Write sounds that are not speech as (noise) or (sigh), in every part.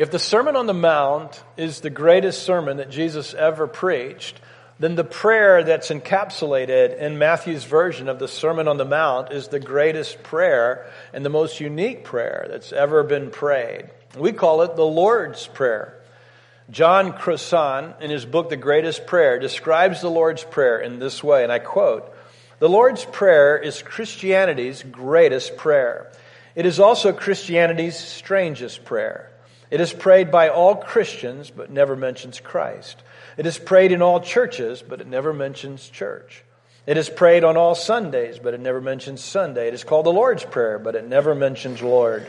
If the Sermon on the Mount is the greatest sermon that Jesus ever preached, then the prayer that's encapsulated in Matthew's version of the Sermon on the Mount is the greatest prayer and the most unique prayer that's ever been prayed. We call it the Lord's Prayer. John Crossan, in his book, The Greatest Prayer, describes the Lord's Prayer in this way, and I quote The Lord's Prayer is Christianity's greatest prayer. It is also Christianity's strangest prayer. It is prayed by all Christians, but never mentions Christ. It is prayed in all churches, but it never mentions church. It is prayed on all Sundays, but it never mentions Sunday. It is called the Lord's Prayer, but it never mentions Lord.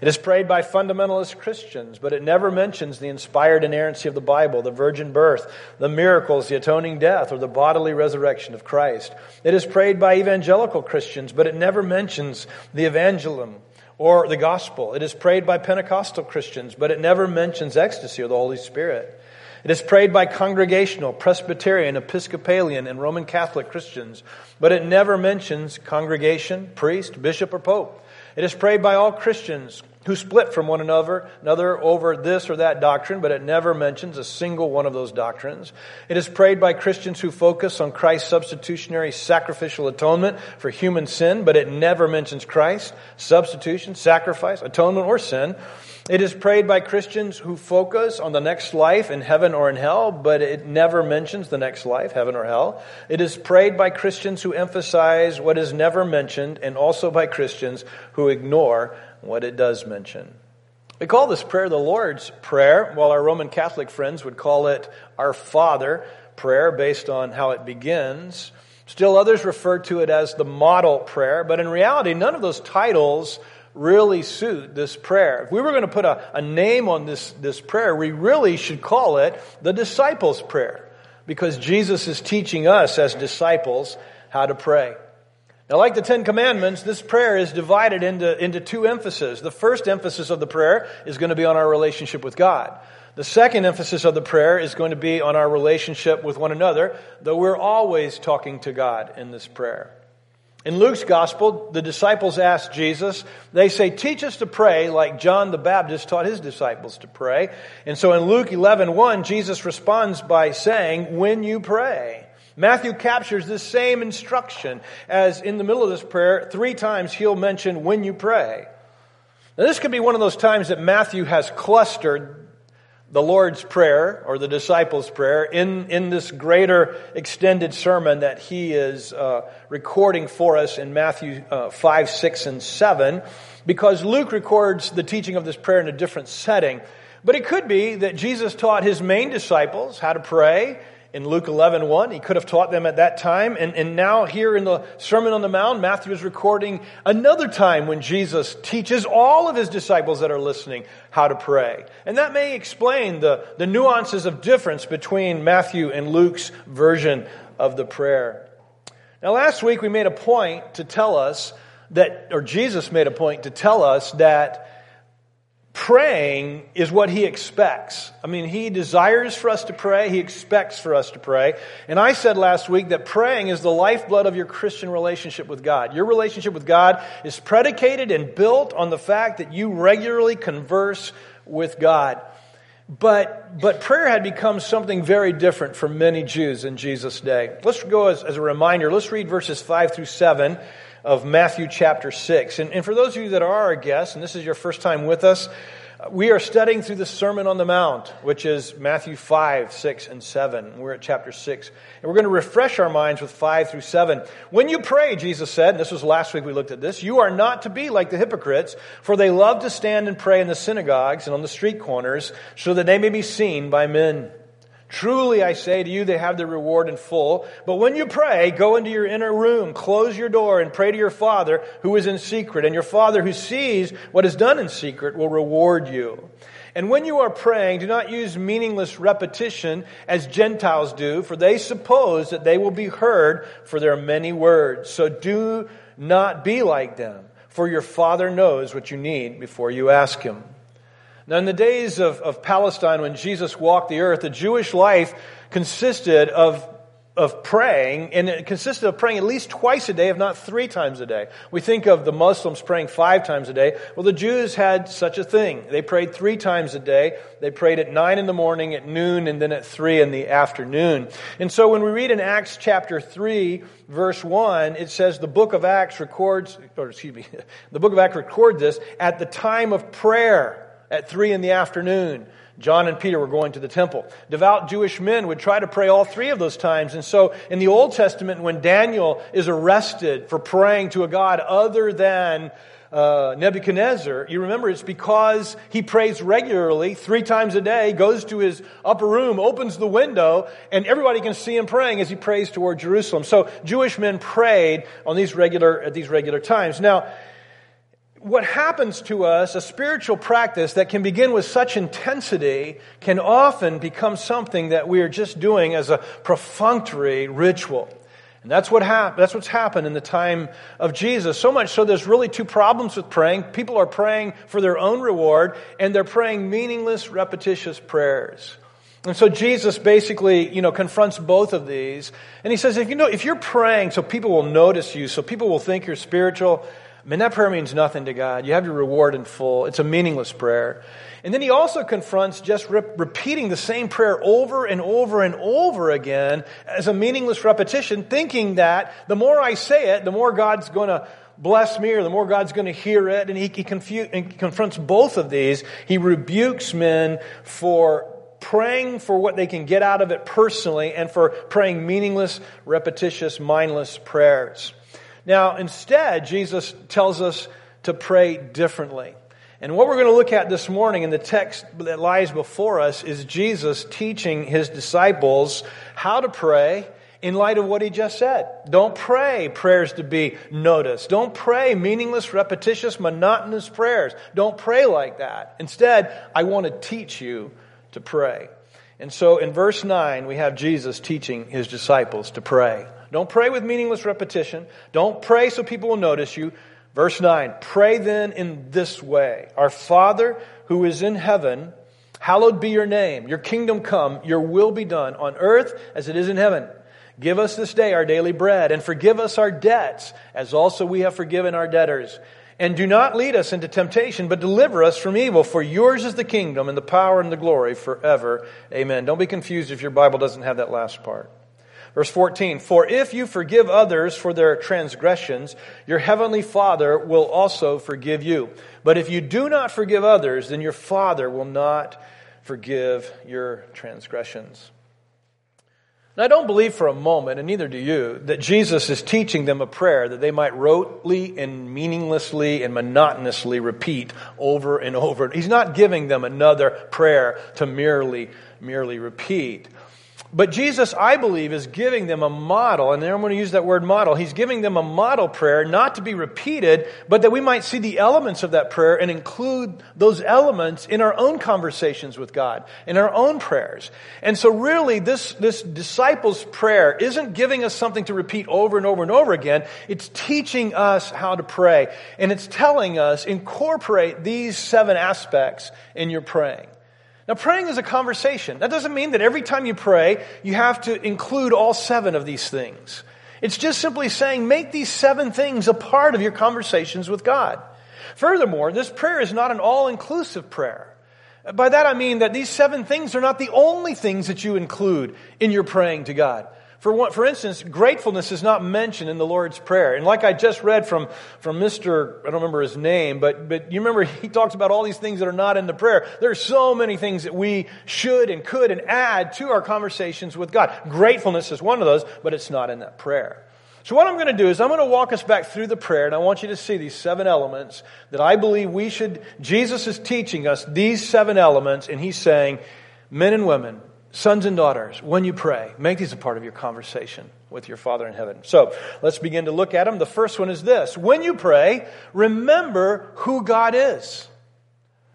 It is prayed by fundamentalist Christians, but it never mentions the inspired inerrancy of the Bible, the virgin birth, the miracles, the atoning death, or the bodily resurrection of Christ. It is prayed by evangelical Christians, but it never mentions the evangelism or the gospel. It is prayed by Pentecostal Christians, but it never mentions ecstasy or the Holy Spirit. It is prayed by congregational, Presbyterian, Episcopalian, and Roman Catholic Christians, but it never mentions congregation, priest, bishop, or pope. It is prayed by all Christians who split from one another, another over this or that doctrine, but it never mentions a single one of those doctrines. It is prayed by Christians who focus on Christ's substitutionary sacrificial atonement for human sin, but it never mentions Christ, substitution, sacrifice, atonement, or sin. It is prayed by Christians who focus on the next life in heaven or in hell, but it never mentions the next life, heaven or hell. It is prayed by Christians who emphasize what is never mentioned, and also by Christians who ignore what it does mention. We call this prayer the Lord's Prayer, while our Roman Catholic friends would call it our Father prayer based on how it begins. Still, others refer to it as the model prayer, but in reality, none of those titles really suit this prayer. If we were going to put a, a name on this, this prayer, we really should call it the disciples' prayer because Jesus is teaching us as disciples how to pray. Now, like the Ten Commandments, this prayer is divided into, into two emphases. The first emphasis of the prayer is going to be on our relationship with God. The second emphasis of the prayer is going to be on our relationship with one another, though we're always talking to God in this prayer. In Luke's gospel, the disciples ask Jesus, they say, teach us to pray like John the Baptist taught his disciples to pray. And so in Luke 11, 1, Jesus responds by saying, when you pray. Matthew captures this same instruction as in the middle of this prayer, three times he'll mention when you pray. Now this could be one of those times that Matthew has clustered the Lord's Prayer or the disciples' prayer in, in this greater extended sermon that he is uh, recording for us in Matthew uh, 5, 6, and 7, because Luke records the teaching of this prayer in a different setting. But it could be that Jesus taught his main disciples how to pray in Luke 11, 1. He could have taught them at that time. And, and now here in the Sermon on the Mount, Matthew is recording another time when Jesus teaches all of his disciples that are listening how to pray. And that may explain the, the nuances of difference between Matthew and Luke's version of the prayer. Now last week we made a point to tell us that, or Jesus made a point to tell us that praying is what he expects. I mean, he desires for us to pray, he expects for us to pray. And I said last week that praying is the lifeblood of your Christian relationship with God. Your relationship with God is predicated and built on the fact that you regularly converse with God. But, but prayer had become something very different for many Jews in Jesus' day. Let's go as, as a reminder. Let's read verses 5 through 7 of Matthew chapter 6. And, and for those of you that are our guests, and this is your first time with us, we are studying through the Sermon on the Mount, which is Matthew 5, 6, and 7. We're at chapter 6. And we're going to refresh our minds with 5 through 7. When you pray, Jesus said, and this was last week we looked at this, you are not to be like the hypocrites, for they love to stand and pray in the synagogues and on the street corners, so that they may be seen by men. Truly I say to you, they have their reward in full. But when you pray, go into your inner room, close your door, and pray to your Father who is in secret. And your Father who sees what is done in secret will reward you. And when you are praying, do not use meaningless repetition as Gentiles do, for they suppose that they will be heard for their many words. So do not be like them, for your Father knows what you need before you ask Him. Now, in the days of, of Palestine, when Jesus walked the earth, the Jewish life consisted of of praying, and it consisted of praying at least twice a day, if not three times a day. We think of the Muslims praying five times a day. Well, the Jews had such a thing. They prayed three times a day. They prayed at nine in the morning, at noon, and then at three in the afternoon. And so when we read in Acts chapter three, verse one, it says the book of Acts records, or excuse me, (laughs) the book of Acts records this at the time of prayer at three in the afternoon. John and Peter were going to the temple. Devout Jewish men would try to pray all three of those times. And so in the Old Testament, when Daniel is arrested for praying to a God other than uh, Nebuchadnezzar, you remember it's because he prays regularly, three times a day, goes to his upper room, opens the window, and everybody can see him praying as he prays toward Jerusalem. So Jewish men prayed on these regular, at these regular times. Now, what happens to us, a spiritual practice that can begin with such intensity, can often become something that we are just doing as a perfunctory ritual. And that's what hap- that's what's happened in the time of Jesus. So much so there's really two problems with praying. People are praying for their own reward, and they're praying meaningless, repetitious prayers. And so Jesus basically, you know, confronts both of these. And he says, if you know, if you're praying so people will notice you, so people will think you're spiritual, I mean, that prayer means nothing to God. You have your reward in full. It's a meaningless prayer. And then he also confronts just re- repeating the same prayer over and over and over again as a meaningless repetition, thinking that the more I say it, the more God's going to bless me or the more God's going to hear it. And he, he, confu- he confronts both of these. He rebukes men for praying for what they can get out of it personally and for praying meaningless, repetitious, mindless prayers. Now, instead, Jesus tells us to pray differently. And what we're going to look at this morning in the text that lies before us is Jesus teaching his disciples how to pray in light of what he just said. Don't pray prayers to be noticed. Don't pray meaningless, repetitious, monotonous prayers. Don't pray like that. Instead, I want to teach you to pray. And so in verse 9, we have Jesus teaching his disciples to pray. Don't pray with meaningless repetition. Don't pray so people will notice you. Verse 9, pray then in this way. Our Father who is in heaven, hallowed be your name. Your kingdom come, your will be done on earth as it is in heaven. Give us this day our daily bread and forgive us our debts as also we have forgiven our debtors. And do not lead us into temptation, but deliver us from evil. For yours is the kingdom and the power and the glory forever. Amen. Don't be confused if your Bible doesn't have that last part. Verse 14, For if you forgive others for their transgressions, your heavenly Father will also forgive you. But if you do not forgive others, then your Father will not forgive your transgressions. And I don't believe for a moment, and neither do you, that Jesus is teaching them a prayer that they might rotely and meaninglessly and monotonously repeat over and over. He's not giving them another prayer to merely, merely repeat. But Jesus, I believe, is giving them a model, and I'm going to use that word model. He's giving them a model prayer, not to be repeated, but that we might see the elements of that prayer and include those elements in our own conversations with God, in our own prayers. And so really, this, this disciples' prayer isn't giving us something to repeat over and over and over again. It's teaching us how to pray. And it's telling us, incorporate these seven aspects in your praying. Now, praying is a conversation. That doesn't mean that every time you pray, you have to include all seven of these things. It's just simply saying, make these seven things a part of your conversations with God. Furthermore, this prayer is not an all inclusive prayer. By that I mean that these seven things are not the only things that you include in your praying to God. For, what, for instance, gratefulness is not mentioned in the Lord's Prayer. And like I just read from, from Mr., I don't remember his name, but, but you remember he talks about all these things that are not in the prayer. There are so many things that we should and could and add to our conversations with God. Gratefulness is one of those, but it's not in that prayer. So what I'm going to do is I'm going to walk us back through the prayer and I want you to see these seven elements that I believe we should, Jesus is teaching us these seven elements and he's saying, men and women, Sons and daughters, when you pray, make these a part of your conversation with your Father in heaven. So let's begin to look at them. The first one is this When you pray, remember who God is.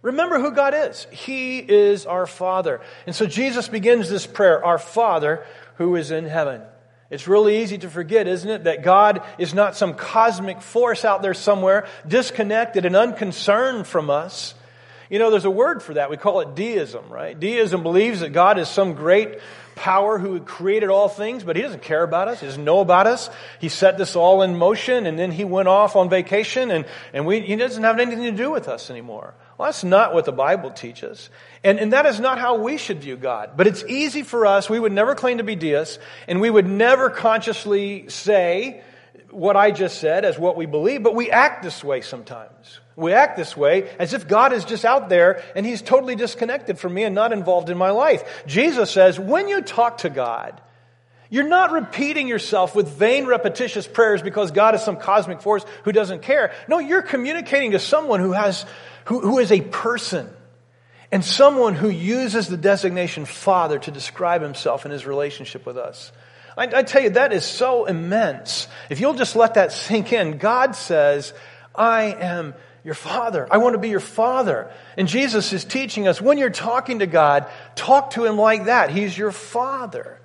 Remember who God is. He is our Father. And so Jesus begins this prayer Our Father who is in heaven. It's really easy to forget, isn't it, that God is not some cosmic force out there somewhere, disconnected and unconcerned from us. You know, there's a word for that. We call it deism, right? Deism believes that God is some great power who created all things, but he doesn't care about us. He doesn't know about us. He set this all in motion and then he went off on vacation and, and we, he doesn't have anything to do with us anymore. Well, that's not what the Bible teaches. And, and that is not how we should view God. But it's easy for us. We would never claim to be deists and we would never consciously say what I just said as what we believe, but we act this way sometimes. We act this way as if God is just out there and He's totally disconnected from me and not involved in my life. Jesus says, when you talk to God, you're not repeating yourself with vain, repetitious prayers because God is some cosmic force who doesn't care. No, you're communicating to someone who has, who, who is a person and someone who uses the designation Father to describe himself in his relationship with us. I, I tell you, that is so immense. If you'll just let that sink in, God says, I am your father. I want to be your father. And Jesus is teaching us when you're talking to God, talk to him like that. He's your father.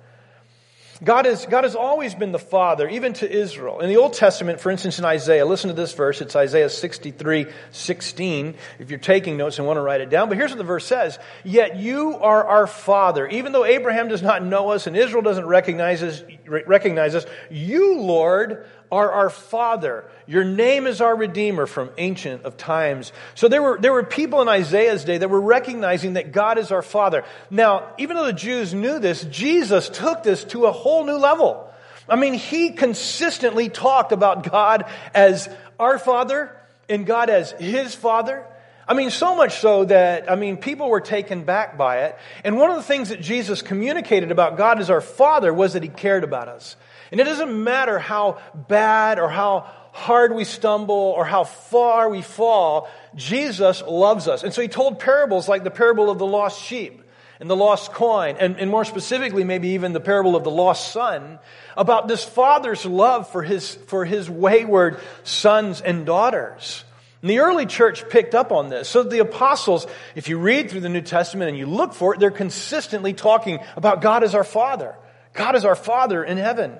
God, is, God has always been the father, even to Israel. In the Old Testament, for instance, in Isaiah, listen to this verse. It's Isaiah 63, 16. If you're taking notes and want to write it down. But here's what the verse says. Yet you are our father. Even though Abraham does not know us and Israel doesn't recognize us, recognize us you, Lord, are our Father. Your name is our Redeemer from ancient of times. So there were, there were people in Isaiah's day that were recognizing that God is our Father. Now, even though the Jews knew this, Jesus took this to a whole new level. I mean, he consistently talked about God as our Father and God as His Father. I mean, so much so that, I mean, people were taken back by it. And one of the things that Jesus communicated about God as our Father was that He cared about us. And it doesn't matter how bad or how hard we stumble or how far we fall, Jesus loves us. And so he told parables like the parable of the lost sheep and the lost coin, and, and more specifically, maybe even the parable of the lost son, about this father's love for his, for his wayward sons and daughters. And the early church picked up on this. So the apostles, if you read through the New Testament and you look for it, they're consistently talking about God as our Father. God is our Father in heaven.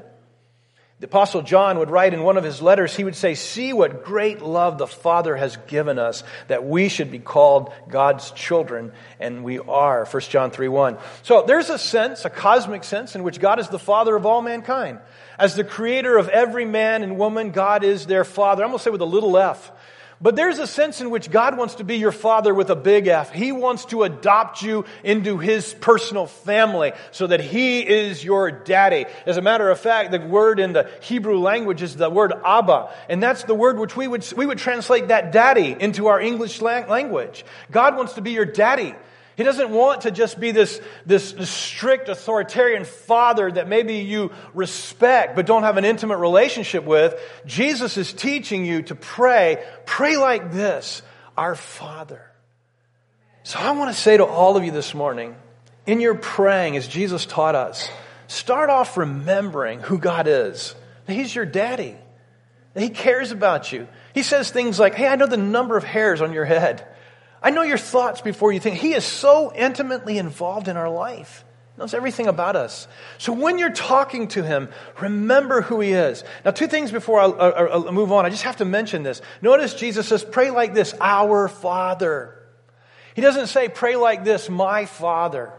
The apostle John would write in one of his letters, he would say, see what great love the Father has given us that we should be called God's children, and we are. 1 John 3 1. So there's a sense, a cosmic sense, in which God is the Father of all mankind. As the creator of every man and woman, God is their Father. I'm going to say with a little f. But there's a sense in which God wants to be your father with a big F. He wants to adopt you into his personal family so that he is your daddy. As a matter of fact, the word in the Hebrew language is the word Abba. And that's the word which we would, we would translate that daddy into our English language. God wants to be your daddy. He doesn't want to just be this, this, strict authoritarian father that maybe you respect but don't have an intimate relationship with. Jesus is teaching you to pray. Pray like this Our Father. So I want to say to all of you this morning, in your praying, as Jesus taught us, start off remembering who God is. He's your daddy. He cares about you. He says things like, Hey, I know the number of hairs on your head. I know your thoughts before you think. He is so intimately involved in our life. He knows everything about us. So when you're talking to him, remember who he is. Now, two things before I, move on. I just have to mention this. Notice Jesus says, pray like this, our Father. He doesn't say, pray like this, my Father.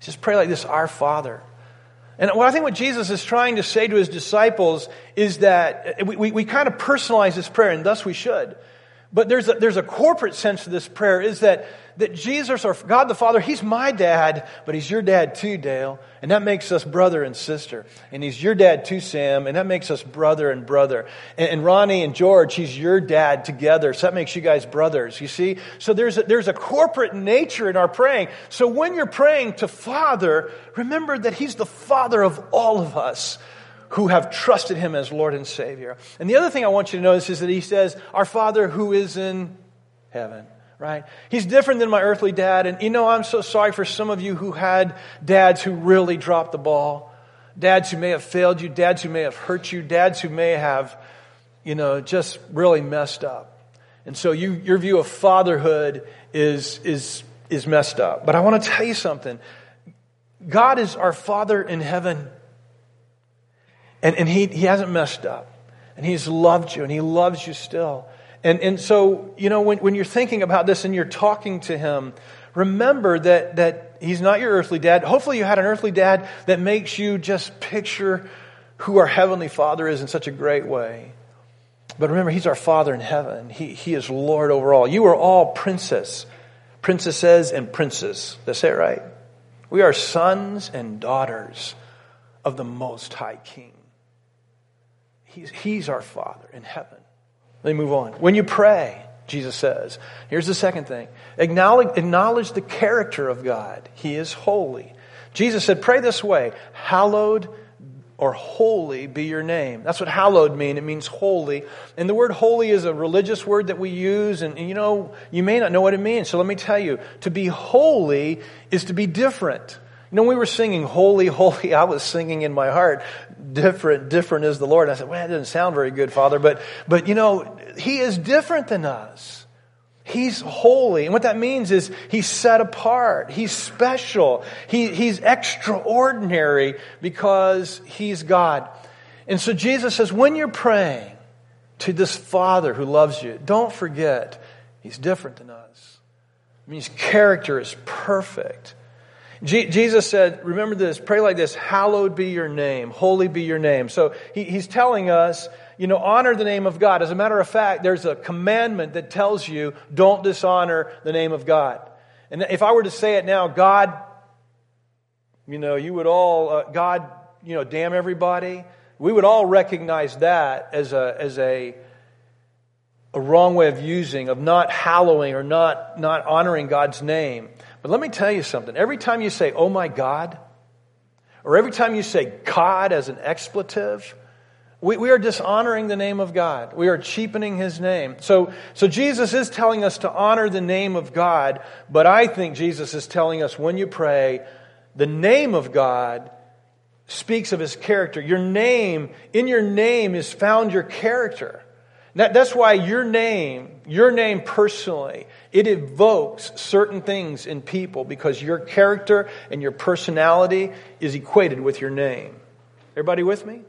He says, pray like this, our Father. And what I think what Jesus is trying to say to his disciples is that we, we, we kind of personalize this prayer, and thus we should. But there's a, there's a corporate sense to this prayer is that, that Jesus or God the Father, He's my dad, but He's your dad too, Dale. And that makes us brother and sister. And He's your dad too, Sam. And that makes us brother and brother. And, and Ronnie and George, He's your dad together. So that makes you guys brothers, you see? So there's a, there's a corporate nature in our praying. So when you're praying to Father, remember that He's the Father of all of us who have trusted him as Lord and Savior. And the other thing I want you to notice is that he says, Our Father who is in heaven, right? He's different than my earthly dad. And you know, I'm so sorry for some of you who had dads who really dropped the ball, dads who may have failed you, dads who may have hurt you, dads who may have, you know, just really messed up. And so you, your view of fatherhood is, is, is messed up. But I want to tell you something. God is our Father in heaven. And, and he, he hasn't messed up. And he's loved you and he loves you still. And, and so, you know, when, when you're thinking about this and you're talking to him, remember that, that he's not your earthly dad. Hopefully, you had an earthly dad that makes you just picture who our Heavenly Father is in such a great way. But remember, He's our Father in heaven. He, he is Lord over all. You are all princess, princesses and princes. Say it right? We are sons and daughters of the Most High King. He's, he's our Father in heaven. Let me move on. When you pray, Jesus says, here's the second thing acknowledge, acknowledge the character of God. He is holy. Jesus said, pray this way Hallowed or holy be your name. That's what hallowed mean. It means holy. And the word holy is a religious word that we use, and, and, you know, you may not know what it means. So let me tell you, to be holy is to be different. You know, we were singing holy, (laughs) holy, I was singing in my heart, different, different is the Lord. And I said, well, that doesn't sound very good, Father, but, but you know, He is different than us. He's holy. And what that means is he's set apart. He's special. He, he's extraordinary because he's God. And so Jesus says, when you're praying to this Father who loves you, don't forget he's different than us. I mean, his character is perfect. Jesus said, remember this, pray like this, hallowed be your name, holy be your name. So he, he's telling us you know, honor the name of God. As a matter of fact, there's a commandment that tells you don't dishonor the name of God. And if I were to say it now, God, you know, you would all, uh, God, you know, damn everybody. We would all recognize that as a, as a, a wrong way of using, of not hallowing or not, not honoring God's name. But let me tell you something. Every time you say, oh my God, or every time you say God as an expletive, we, we are dishonoring the name of God. We are cheapening his name. So, so Jesus is telling us to honor the name of God, but I think Jesus is telling us when you pray, the name of God speaks of his character. Your name, in your name is found your character. That, that's why your name, your name personally, it evokes certain things in people because your character and your personality is equated with your name. Everybody with me?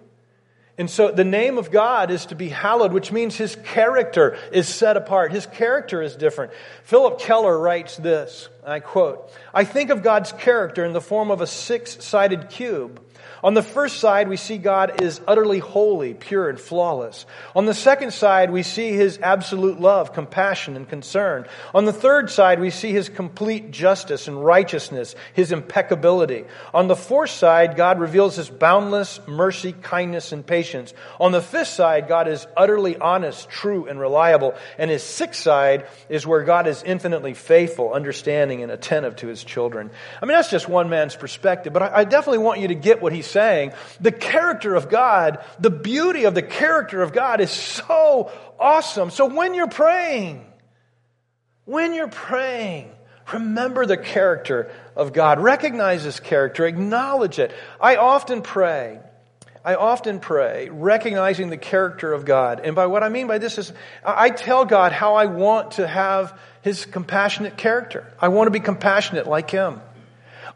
And so the name of God is to be hallowed, which means his character is set apart. His character is different. Phillip Keller writes this, I quote, I think of God's character in the form of a six sided cube. On the first side, we see God is utterly holy, pure, and flawless. On the second side, we see his absolute love, compassion, and concern. On the third side, we see his complete justice and righteousness, his impeccability. On the fourth side, God reveals his boundless mercy, kindness, and patience. On the fifth side, God is utterly honest, true, and reliable. And his sixth side is where God is infinitely faithful, understanding, and attentive to his children. I mean, that's just one man's perspective, but I definitely want you to get what he's saying. The character of God, the beauty of the character of God is so awesome. So when you're praying, when you're praying, remember the character of God. Recognize His character. Acknowledge it. I often pray. I often pray, recognizing the character of God. And by what I mean by this is, I tell God how I want to have His compassionate character. I want to be compassionate like Him.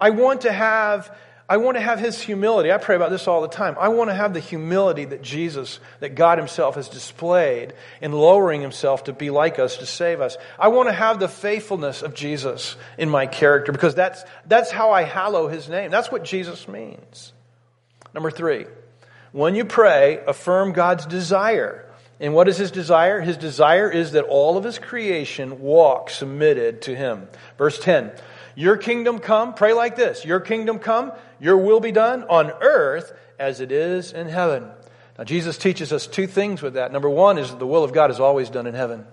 I want to have I want to have his humility. I pray about this all the time. I want to have the humility that Jesus, that God himself has displayed in lowering himself to be like us, to save us. I want to have the faithfulness of Jesus in my character because that's, that's how I hallow his name. That's what Jesus means. Number three, when you pray, affirm God's desire. And what is his desire? His desire is that all of his creation walk submitted to him. Verse 10. Your kingdom come, pray like this Your kingdom come, your will be done on earth as it is in heaven. Now, Jesus teaches us two things with that. Number one is that the will of God is always done in heaven.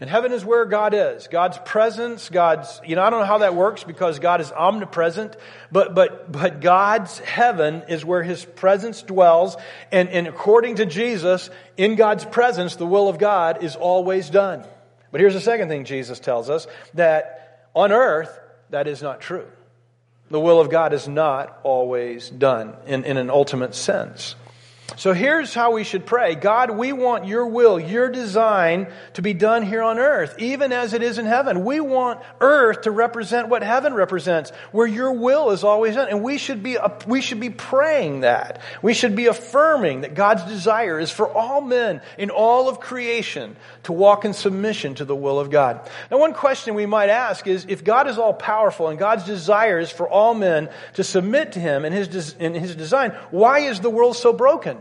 And heaven is where God is. God's presence, God's, you know, I don't know how that works because God is omnipresent, but, but, but God's heaven is where His presence dwells. And, and according to Jesus, in God's presence, the will of God is always done. But here's the second thing Jesus tells us that on earth, that is not true. The will of God is not always done in, in an ultimate sense. So here's how we should pray. God, we want your will, your design to be done here on earth, even as it is in heaven. We want earth to represent what heaven represents, where your will is always done. And we should be, we should be praying that. We should be affirming that God's desire is for all men in all of creation to walk in submission to the will of God. Now, one question we might ask is, if God is all powerful and God's desire is for all men to submit to him in his, in his design, why is the world so broken?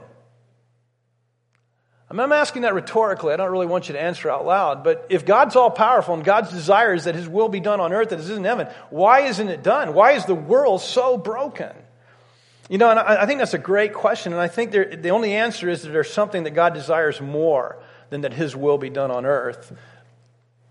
I'm asking that rhetorically. I don't really want you to answer out loud. But if God's all powerful and God's desire is that His will be done on earth as it is in heaven, why isn't it done? Why is the world so broken? You know, and I, I think that's a great question. And I think there, the only answer is that there's something that God desires more than that His will be done on earth.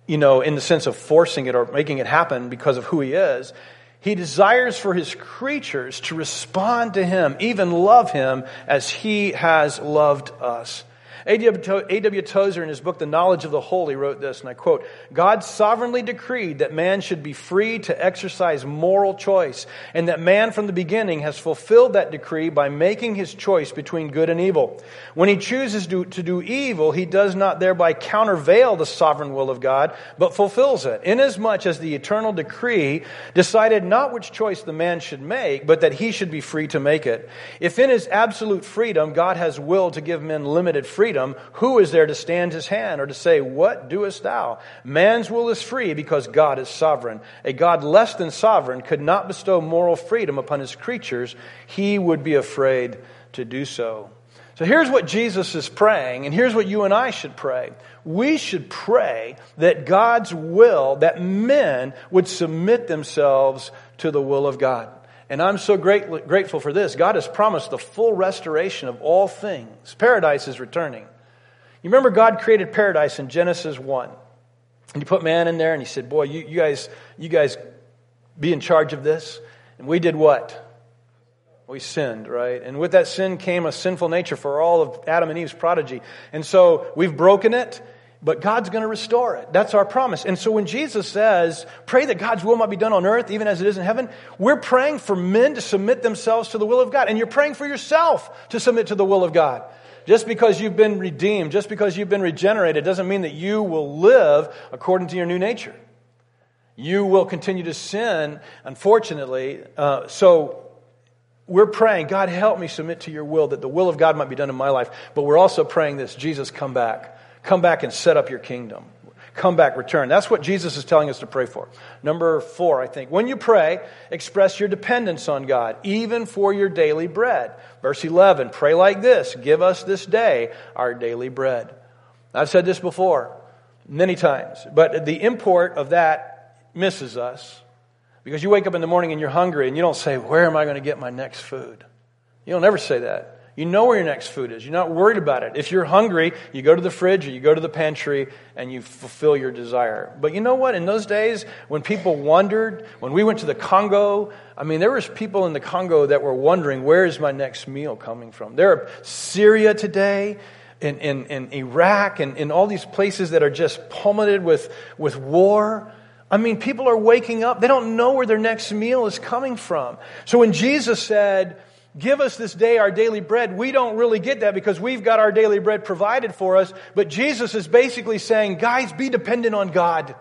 You know, in the sense of forcing it or making it happen because of who He is. He desires for his creatures to respond to him, even love him as he has loved us. A.W. Tozer, in his book, The Knowledge of the Holy, wrote this, and I quote God sovereignly decreed that man should be free to exercise moral choice, and that man from the beginning has fulfilled that decree by making his choice between good and evil. When he chooses to, to do evil, he does not thereby countervail the sovereign will of God, but fulfills it, inasmuch as the eternal decree decided not which choice the man should make, but that he should be free to make it. If in his absolute freedom God has willed to give men limited freedom, freedom, who is there to stand his hand or to say, What doest thou? Man's will is free because God is sovereign. A God less than sovereign could not bestow moral freedom upon his creatures. He would be afraid to do so. So here's what Jesus is praying, and here's what you and I should pray. We should pray that God's will, that men would submit themselves to the will of God. And I'm so great, grateful for this. God has promised the full restoration of all things. Paradise is returning. You remember God created paradise in Genesis 1. And he put man in there and he said, Boy, you, you, guys, you guys be in charge of this. And we did what? We sinned, right? And with that sin came a sinful nature for all of Adam and Eve's prodigy. And so we've broken it but God's going to restore it. That's our promise. And so when Jesus says, pray that God's will might be done on earth, even as it is in heaven, we're praying for men to submit themselves to the will of God. And you're praying for yourself to submit to the will of God. Just because you've been redeemed, just because you've been regenerated, doesn't mean that you will live according to your new nature. You will continue to sin, unfortunately. Uh, so we're praying, God, help me submit to your will, that the will of God might be done in my life. But we're also praying this Jesus, come back. Come back and set up your kingdom. Come back, return. That's what Jesus is telling us to pray for. Number four, I think. When you pray, express your dependence on God, even for your daily bread. Verse 11, pray like this Give us this day our daily bread. I've said this before many times, but the import of that misses us because you wake up in the morning and you're hungry and you don't say, Where am I going to get my next food? You don't ever say that. You know where your next food is. You're not worried about it. If you're hungry, you go to the fridge or you go to the pantry and you fulfill your desire. But you know what? In those days, when people wondered, when we went to the Congo, I mean, there was people in the Congo that were wondering, where is my next meal coming from? There are Syria today, in, in, in Iraq, and in all these places that are just pummeled with, with war. I mean, people are waking up. They don't know where their next meal is coming from. So when Jesus said, Give us this day our daily bread. We don't really get that because we've got our daily bread provided for us. But Jesus is basically saying, guys, be dependent on God.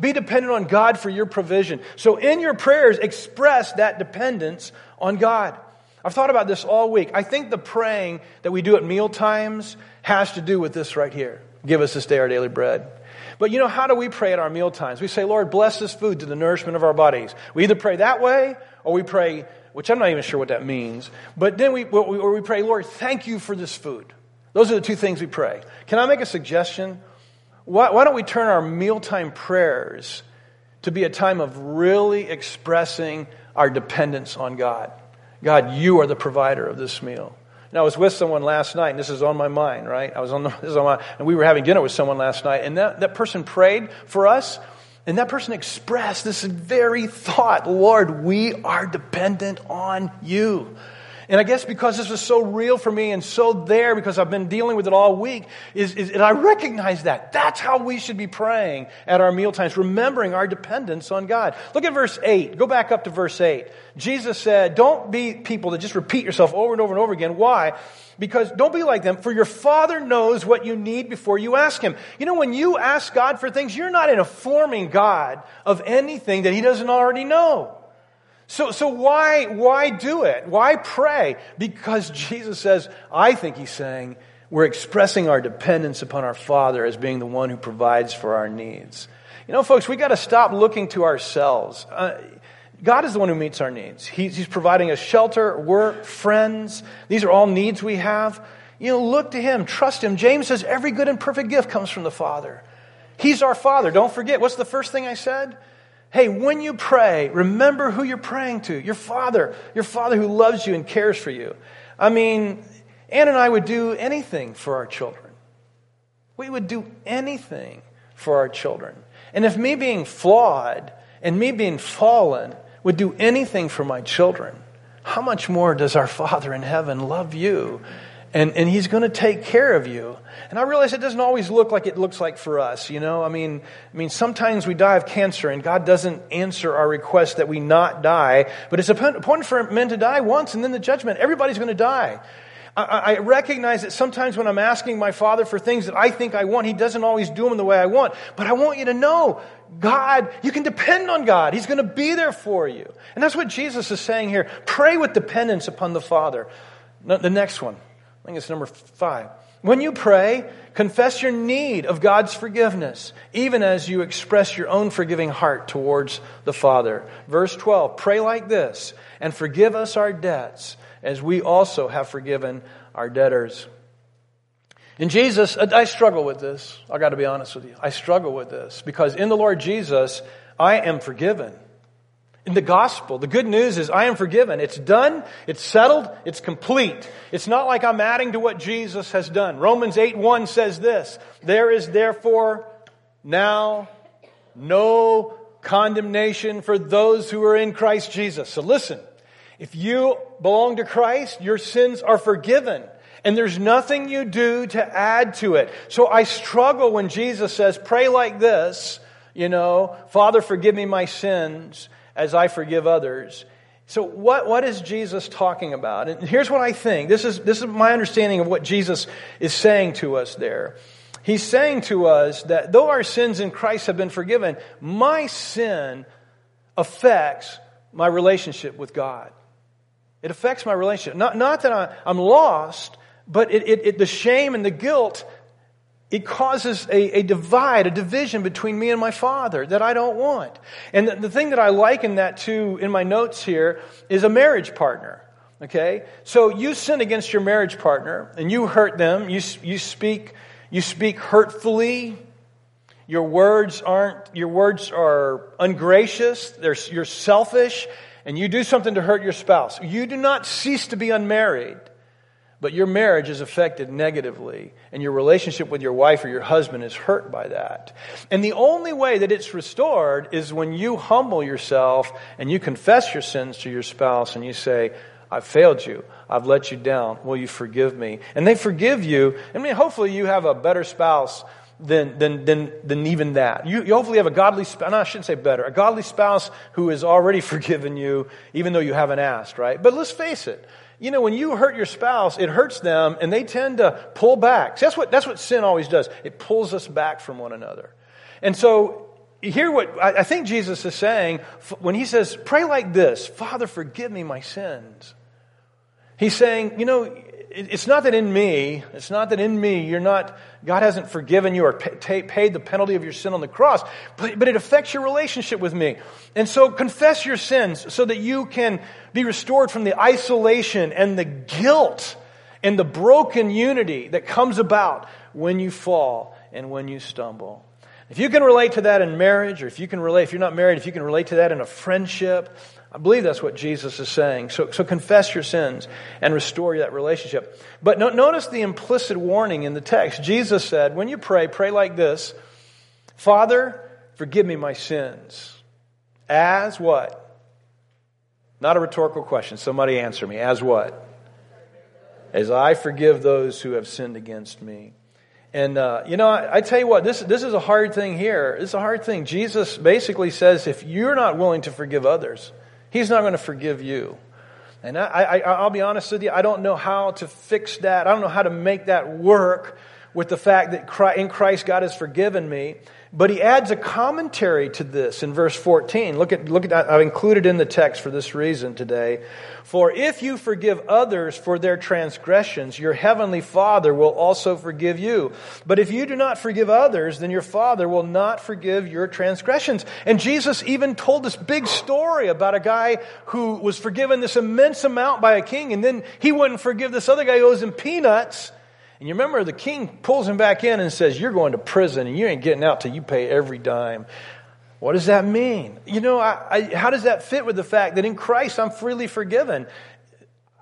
Be dependent on God for your provision. So in your prayers, express that dependence on God. I've thought about this all week. I think the praying that we do at meal times has to do with this right here. Give us this day our daily bread. But you know, how do we pray at our meal times? We say, Lord, bless this food to the nourishment of our bodies. We either pray that way or we pray, which I'm not even sure what that means. But then we, or we pray, Lord, thank you for this food. Those are the two things we pray. Can I make a suggestion? Why, why don't we turn our mealtime prayers to be a time of really expressing our dependence on God? God, you are the provider of this meal. And I was with someone last night, and this is on my mind, right? I was on, the, (laughs) this is on my, and we were having dinner with someone last night, and that, that person prayed for us, and that person expressed this very thought Lord, we are dependent on you. And I guess because this was so real for me and so there because I've been dealing with it all week, is, is and I recognize that. That's how we should be praying at our meal times, remembering our dependence on God. Look at verse 8. Go back up to verse 8. Jesus said, Don't be people that just repeat yourself over and over and over again. Why? Because don't be like them, for your Father knows what you need before you ask Him. You know, when you ask God for things, you're not informing God of anything that He doesn't already know. So, so why, why do it? Why pray? Because Jesus says, I think he's saying, we're expressing our dependence upon our Father as being the one who provides for our needs. You know, folks, we got to stop looking to ourselves. Uh, God is the one who meets our needs. He's, he's providing us shelter, work, friends. These are all needs we have. You know, look to Him, trust Him. James says every good and perfect gift comes from the Father. He's our Father. Don't forget. What's the first thing I said? Hey, when you pray, remember who you're praying to. Your father, your father who loves you and cares for you. I mean, Ann and I would do anything for our children. We would do anything for our children. And if me being flawed and me being fallen would do anything for my children, how much more does our Father in heaven love you and, and he's going to take care of you. And I realize it doesn't always look like it looks like for us, you know? I mean, I mean, sometimes we die of cancer and God doesn't answer our request that we not die, but it's appointed for men to die once and then the judgment. Everybody's going to die. I, I recognize that sometimes when I'm asking my Father for things that I think I want, He doesn't always do them the way I want. But I want you to know, God, you can depend on God. He's going to be there for you. And that's what Jesus is saying here. Pray with dependence upon the Father. The next one. I think it's number five. When you pray, confess your need of God's forgiveness, even as you express your own forgiving heart towards the Father. Verse 12, pray like this, and forgive us our debts, as we also have forgiven our debtors. In Jesus, I struggle with this. I got to be honest with you. I struggle with this because in the Lord Jesus, I am forgiven. In the gospel, the good news is I am forgiven. It's done, it's settled, it's complete. It's not like I'm adding to what Jesus has done. Romans 8 1 says this There is therefore now no condemnation for those who are in Christ Jesus. So listen, if you belong to Christ, your sins are forgiven. And there's nothing you do to add to it. So I struggle when Jesus says, pray like this, you know, Father, forgive me my sins as I forgive others. So what, what is Jesus talking about? And here's what I think. This is, this is my understanding of what Jesus is saying to us there. He's saying to us that though our sins in Christ have been forgiven, my sin affects my relationship with God. It affects my relationship. Not, not that I, am lost, but it, it, it, the shame and the guilt it causes a, a, divide, a division between me and my father that I don't want. And the, the thing that I liken that to in my notes here is a marriage partner. Okay? So you sin against your marriage partner and you hurt them. You, you speak, you speak hurtfully. Your words aren't, your words are ungracious. They're, you're selfish and you do something to hurt your spouse. You do not cease to be unmarried but your marriage is affected negatively, and your relationship with your wife or your husband is hurt by that. And the only way that it's restored is when you humble yourself and you confess your sins to your spouse and you say, I've failed you. I've let you down. Will you forgive me? And they forgive you. I mean, hopefully you have a better spouse than, than, than, than even that. You, you hopefully have a godly spouse, no, I shouldn't say better, a godly spouse who has already (laughs) forgiven you, even though you haven't asked, right? But let's face it, you know, when you hurt your spouse, it hurts them and they tend to pull back. See, that's what, that's what sin always does. It pulls us back from one another. And so, hear what I think Jesus is saying when he says, pray like this, Father, forgive me my sins. He's saying, you know, it's not that in me, it's not that in me, you're not, God hasn't forgiven you or paid the penalty of your sin on the cross, but, but it affects your relationship with me. And so confess your sins so that you can be restored from the isolation and the guilt and the broken unity that comes about when you fall and when you stumble. If you can relate to that in marriage, or if you can relate, if you're not married, if you can relate to that in a friendship, I believe that's what Jesus is saying. So, so confess your sins and restore that relationship. But no, notice the implicit warning in the text. Jesus said, when you pray, pray like this Father, forgive me my sins. As what? Not a rhetorical question. Somebody answer me. As what? as I forgive those who have sinned against me. And, uh, you know, I, I, tell you what, this, this is a hard thing here. It's a hard thing. Jesus basically says if you're not willing to forgive others, he's not going to forgive you. And I, I, I'll be honest with you, I don't know how to fix that. I don't know how to make that work with the fact that in Christ God has forgiven me. But he adds a commentary to this in verse 14. Look at, look at. I've included in the text for this reason today. For if you forgive others for their transgressions, your heavenly Father will also forgive you. But if you do not forgive others, then your Father will not forgive your transgressions. And Jesus even told this big story about a guy who was forgiven this immense amount by a king, and then he wouldn't forgive this other guy who owes him peanuts. And you remember the king pulls him back in and says, You're going to prison and you ain't getting out till you pay every dime. What does that mean? You know, I, I, how does that fit with the fact that in Christ I'm freely forgiven?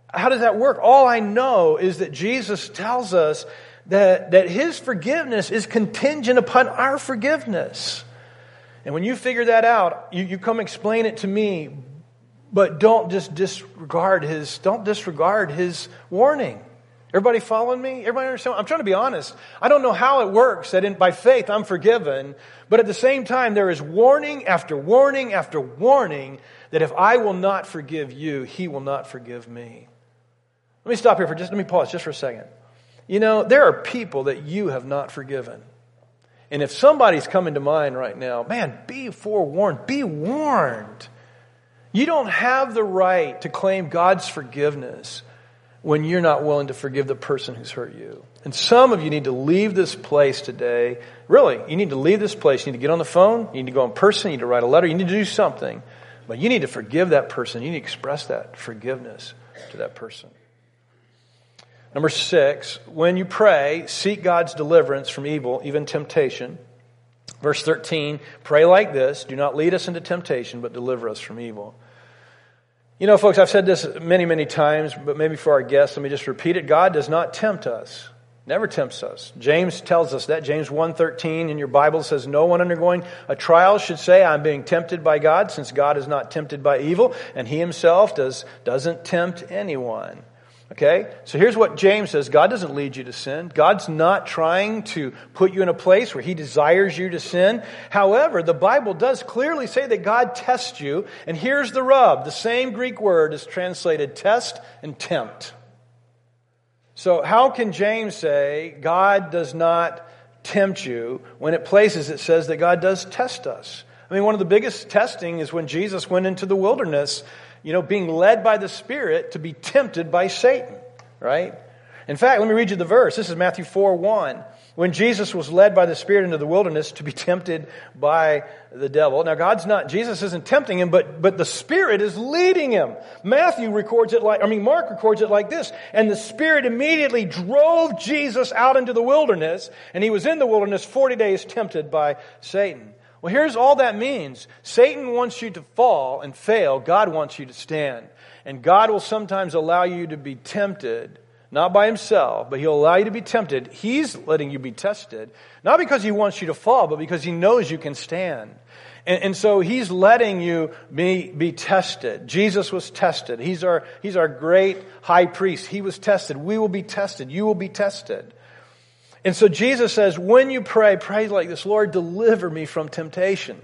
How does that work? All I know is that Jesus tells us that, that his forgiveness is contingent upon our forgiveness. And when you figure that out, you, you come explain it to me, but don't just disregard his, don't disregard his warning. Everybody following me? Everybody understand? I'm trying to be honest. I don't know how it works that in, by faith I'm forgiven, but at the same time there is warning after warning after warning that if I will not forgive you, he will not forgive me. Let me stop here for just, let me pause just for a second. You know, there are people that you have not forgiven. And if somebody's coming to mind right now, man, be forewarned, be warned. You don't have the right to claim God's forgiveness when you're not willing to forgive the person who's hurt you. And some of you need to leave this place today. Really, you need to leave this place. You need to get on the phone. You need to go in person. You need to write a letter. You need to do something. But you need to forgive that person. You need to express that forgiveness to that person. Number six, when you pray, seek God's deliverance from evil, even temptation. Verse 13, pray like this Do not lead us into temptation, but deliver us from evil. You know, folks, I've said this many, many times, but maybe for our guests, let me just repeat it. God does not tempt us. Never tempts us. James tells us that. James 1.13 in your Bible says, No one undergoing a trial should say, I'm being tempted by God, since God is not tempted by evil, and he himself does, doesn't tempt anyone. Okay? So here's what James says God doesn't lead you to sin. God's not trying to put you in a place where he desires you to sin. However, the Bible does clearly say that God tests you. And here's the rub the same Greek word is translated test and tempt. So, how can James say God does not tempt you when it places it says that God does test us? I mean, one of the biggest testing is when Jesus went into the wilderness you know, being led by the Spirit to be tempted by Satan, right? In fact, let me read you the verse. This is Matthew 4 1. When Jesus was led by the Spirit into the wilderness to be tempted by the devil. Now, God's not, Jesus isn't tempting him, but, but the Spirit is leading him. Matthew records it like, I mean, Mark records it like this. And the Spirit immediately drove Jesus out into the wilderness, and he was in the wilderness 40 days tempted by Satan. Well, here's all that means Satan wants you to fall and fail, God wants you to stand. And God will sometimes allow you to be tempted, not by himself, but he'll allow you to be tempted. He's letting you be tested, not because he wants you to fall, but because he knows you can stand. And, and, so he's letting you be, be tested. Jesus was tested. He's our, he's our great high priest. He was tested. We will be tested. You will be tested. And so Jesus says, when you pray, pray like this Lord, deliver me from temptation.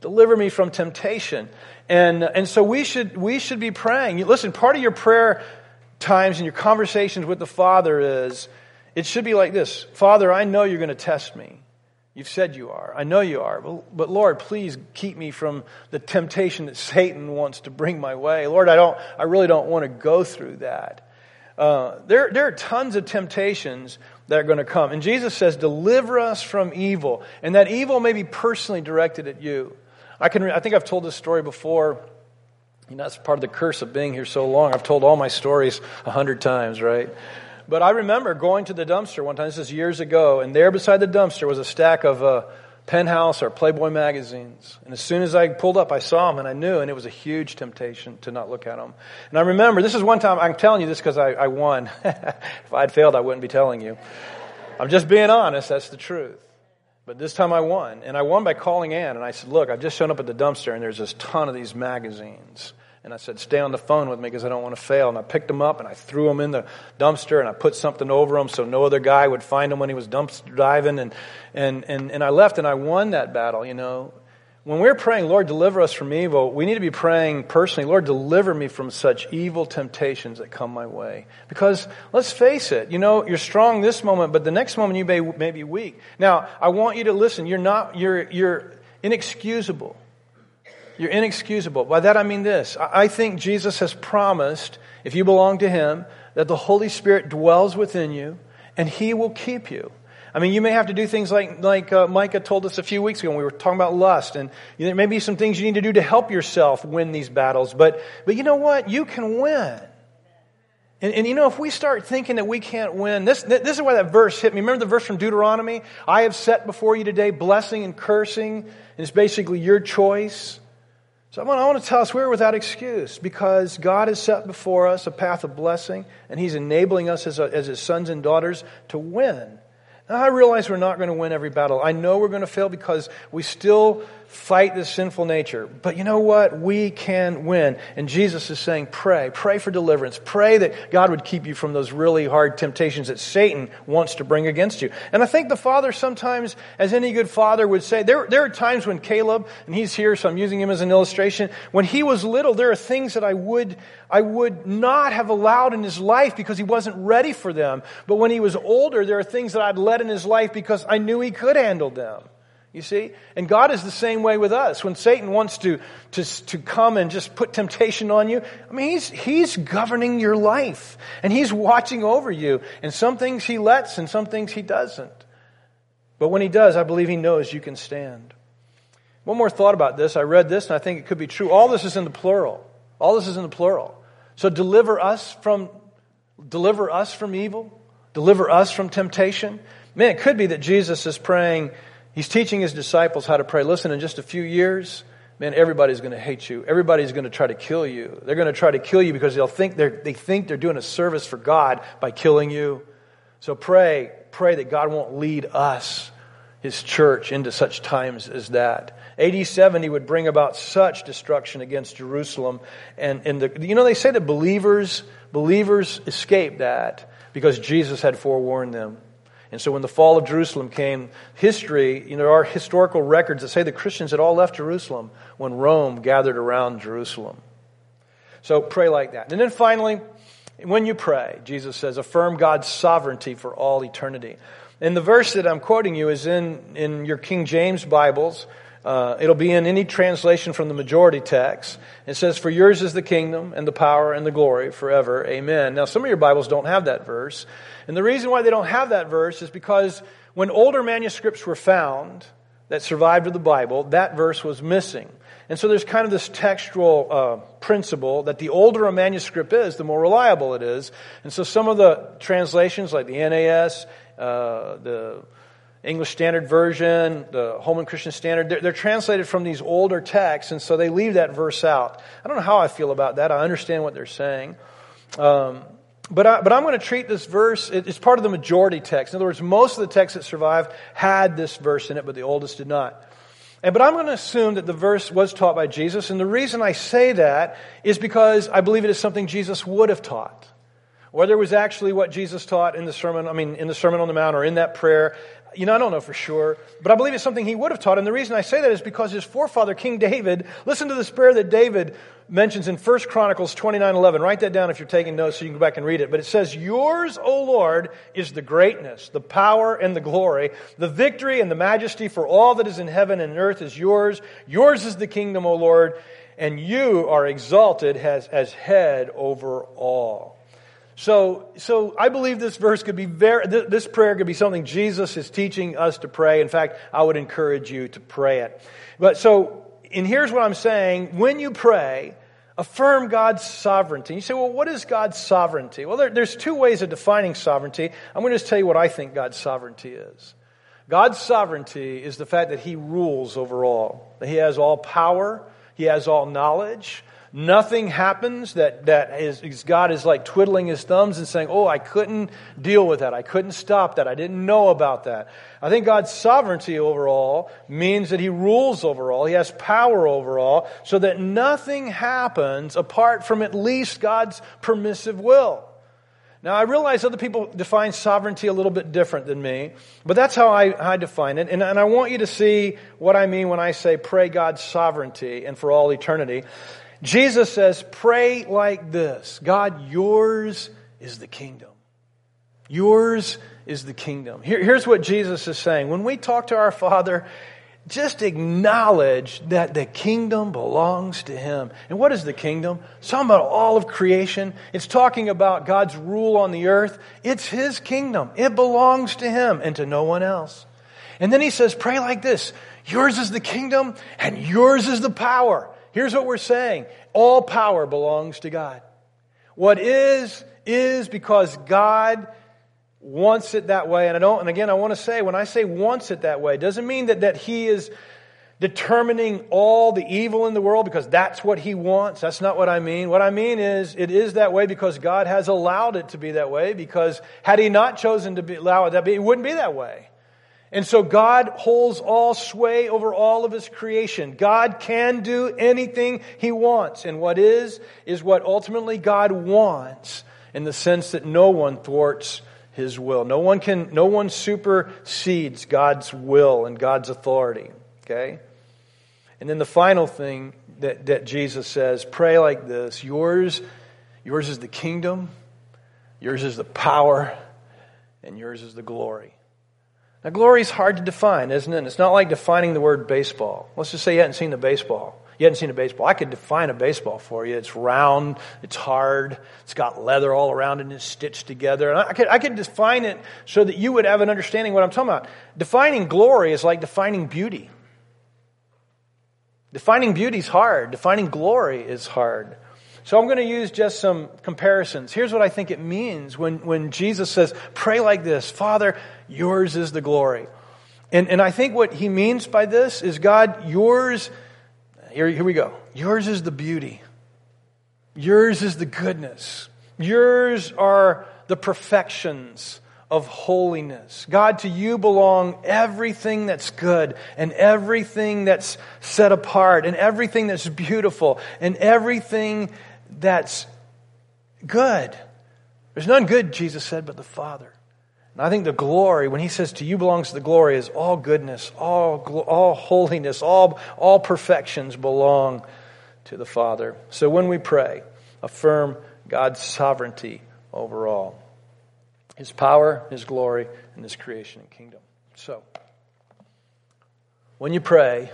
Deliver me from temptation. And, and so we should, we should be praying. Listen, part of your prayer times and your conversations with the Father is, it should be like this Father, I know you're going to test me. You've said you are. I know you are. But, but, Lord, please keep me from the temptation that Satan wants to bring my way. Lord, I don't, I really don't want to go through that. Uh, there, there are tons of temptations that are going to come. And Jesus says, deliver us from evil. And that evil may be personally directed at you. I can, I think I've told this story before. You know, that's part of the curse of being here so long. I've told all my stories a hundred times, right? But I remember going to the dumpster one time, this is years ago, and there beside the dumpster was a stack of uh, Penthouse or Playboy magazines. And as soon as I pulled up, I saw them and I knew, and it was a huge temptation to not look at them. And I remember, this is one time, I'm telling you this because I, I won. (laughs) if I'd failed, I wouldn't be telling you. I'm just being honest, that's the truth. But this time I won. And I won by calling Ann, and I said, Look, I've just shown up at the dumpster, and there's this ton of these magazines. And I said, stay on the phone with me because I don't want to fail. And I picked them up and I threw them in the dumpster and I put something over them so no other guy would find them when he was dumpster diving. And, and, and, and I left and I won that battle, you know. When we're praying, Lord, deliver us from evil, we need to be praying personally, Lord, deliver me from such evil temptations that come my way. Because let's face it, you know, you're strong this moment, but the next moment you may, may be weak. Now, I want you to listen. You're not, you're, you're inexcusable. You're inexcusable. By that I mean this. I think Jesus has promised, if you belong to Him, that the Holy Spirit dwells within you and He will keep you. I mean, you may have to do things like, like uh, Micah told us a few weeks ago when we were talking about lust, and you know, there may be some things you need to do to help yourself win these battles. But, but you know what? You can win. And, and, you know, if we start thinking that we can't win, this, this is why that verse hit me. Remember the verse from Deuteronomy? I have set before you today blessing and cursing, and it's basically your choice. So I want, to tell us we're without excuse because God has set before us a path of blessing and He's enabling us as, a, as His sons and daughters to win. Now, I realize we're not going to win every battle. I know we're going to fail because we still fight this sinful nature. But you know what? We can win. And Jesus is saying, pray. Pray for deliverance. Pray that God would keep you from those really hard temptations that Satan wants to bring against you. And I think the Father sometimes, as any good father would say, there, there are times when Caleb, and he's here, so I'm using him as an illustration, when he was little, there are things that I would, I would not have allowed in his life because he wasn't ready for them. But when he was older, there are things that I'd let in his life because I knew he could handle them. You see? And God is the same way with us. When Satan wants to, to, to come and just put temptation on you, I mean, he's, he's governing your life. And he's watching over you. And some things he lets and some things he doesn't. But when he does, I believe he knows you can stand. One more thought about this. I read this and I think it could be true. All this is in the plural. All this is in the plural. So deliver us from, deliver us from evil. Deliver us from temptation. Man, it could be that Jesus is praying, He's teaching his disciples how to pray. Listen, in just a few years, man, everybody's going to hate you. Everybody's going to try to kill you. They're going to try to kill you because they'll think they're, they think they're doing a service for God by killing you. So pray, pray that God won't lead us, his church, into such times as that. AD 70 would bring about such destruction against Jerusalem. And, and the, you know, they say that believers, believers escaped that because Jesus had forewarned them. And so when the fall of Jerusalem came, history, you know, there are historical records that say the Christians had all left Jerusalem when Rome gathered around Jerusalem. So pray like that. And then finally, when you pray, Jesus says, affirm God's sovereignty for all eternity. And the verse that I'm quoting you is in, in your King James Bibles. Uh, it'll be in any translation from the majority text. It says, For yours is the kingdom and the power and the glory forever. Amen. Now, some of your Bibles don't have that verse. And the reason why they don't have that verse is because when older manuscripts were found that survived of the Bible, that verse was missing. And so there's kind of this textual uh, principle that the older a manuscript is, the more reliable it is. And so some of the translations, like the NAS, uh, the English Standard Version, the Holman Christian Standard, they're, they're, translated from these older texts, and so they leave that verse out. I don't know how I feel about that. I understand what they're saying. Um, but, I, but I'm going to treat this verse, it's part of the majority text. In other words, most of the texts that survived had this verse in it, but the oldest did not. And, but I'm going to assume that the verse was taught by Jesus, and the reason I say that is because I believe it is something Jesus would have taught. Whether it was actually what Jesus taught in the sermon, I mean, in the Sermon on the Mount or in that prayer, you know, I don't know for sure, but I believe it's something he would have taught. And the reason I say that is because his forefather, King David, listen to this prayer that David mentions in 1 Chronicles 29 11. Write that down if you're taking notes so you can go back and read it. But it says, Yours, O Lord, is the greatness, the power, and the glory. The victory and the majesty for all that is in heaven and earth is yours. Yours is the kingdom, O Lord, and you are exalted as, as head over all. So, so I believe this verse could be very, this prayer could be something Jesus is teaching us to pray. In fact, I would encourage you to pray it. But so, and here's what I'm saying. When you pray, affirm God's sovereignty. You say, well, what is God's sovereignty? Well, there, there's two ways of defining sovereignty. I'm going to just tell you what I think God's sovereignty is. God's sovereignty is the fact that He rules over all, that He has all power, He has all knowledge, Nothing happens that, that is, is God is like twiddling his thumbs and saying, Oh, I couldn't deal with that. I couldn't stop that. I didn't know about that. I think God's sovereignty overall means that he rules over all. He has power over all so that nothing happens apart from at least God's permissive will. Now, I realize other people define sovereignty a little bit different than me, but that's how I, I define it. And, and I want you to see what I mean when I say pray God's sovereignty and for all eternity. Jesus says, pray like this God, yours is the kingdom. Yours is the kingdom. Here, here's what Jesus is saying. When we talk to our Father, just acknowledge that the kingdom belongs to him. And what is the kingdom? It's talking about all of creation. It's talking about God's rule on the earth. It's his kingdom. It belongs to him and to no one else. And then he says, pray like this. Yours is the kingdom and yours is the power. Here's what we're saying all power belongs to God. What is, is because God wants it that way. And I don't, and again, I want to say, when I say wants it that way, it doesn't mean that, that He is determining all the evil in the world because that's what He wants. That's not what I mean. What I mean is, it is that way because God has allowed it to be that way because had He not chosen to be, allow it that be, it wouldn't be that way. And so God holds all sway over all of his creation. God can do anything he wants. And what is, is what ultimately God wants in the sense that no one thwarts his will. No one can, no one supersedes God's will and God's authority. Okay? And then the final thing that, that Jesus says, pray like this. Yours, yours is the kingdom, yours is the power, and yours is the glory. Now, glory is hard to define, isn't it? It's not like defining the word baseball. Let's just say you hadn't seen the baseball. You hadn't seen a baseball. I could define a baseball for you. It's round, it's hard, it's got leather all around it, and it's stitched together. And I could, I could define it so that you would have an understanding what I'm talking about. Defining glory is like defining beauty. Defining beauty is hard. Defining glory is hard. So I'm going to use just some comparisons. Here's what I think it means when, when Jesus says, pray like this Father, yours is the glory. And, and I think what he means by this is God, yours, here, here we go. Yours is the beauty. Yours is the goodness. Yours are the perfections of holiness. God, to you belong everything that's good and everything that's set apart and everything that's beautiful and everything that's good. There's none good, Jesus said, but the Father. And I think the glory, when he says to you belongs to the glory, is all goodness, all, all holiness, all, all perfections belong to the Father. So when we pray, affirm God's sovereignty over all His power, His glory, and His creation and kingdom. So, when you pray,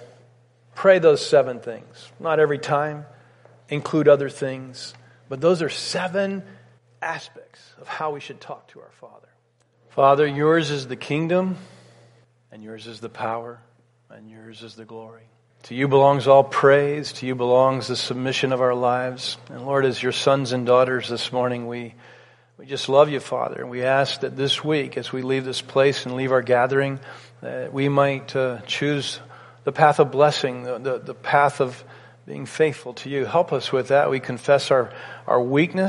pray those seven things. Not every time, include other things. But those are seven aspects of how we should talk to our Father. Father, yours is the kingdom, and yours is the power, and yours is the glory. To you belongs all praise. To you belongs the submission of our lives. And Lord, as your sons and daughters this morning, we, we just love you, Father. And we ask that this week, as we leave this place and leave our gathering, that we might uh, choose the path of blessing, the, the, the path of being faithful to you. Help us with that. We confess our, our weakness.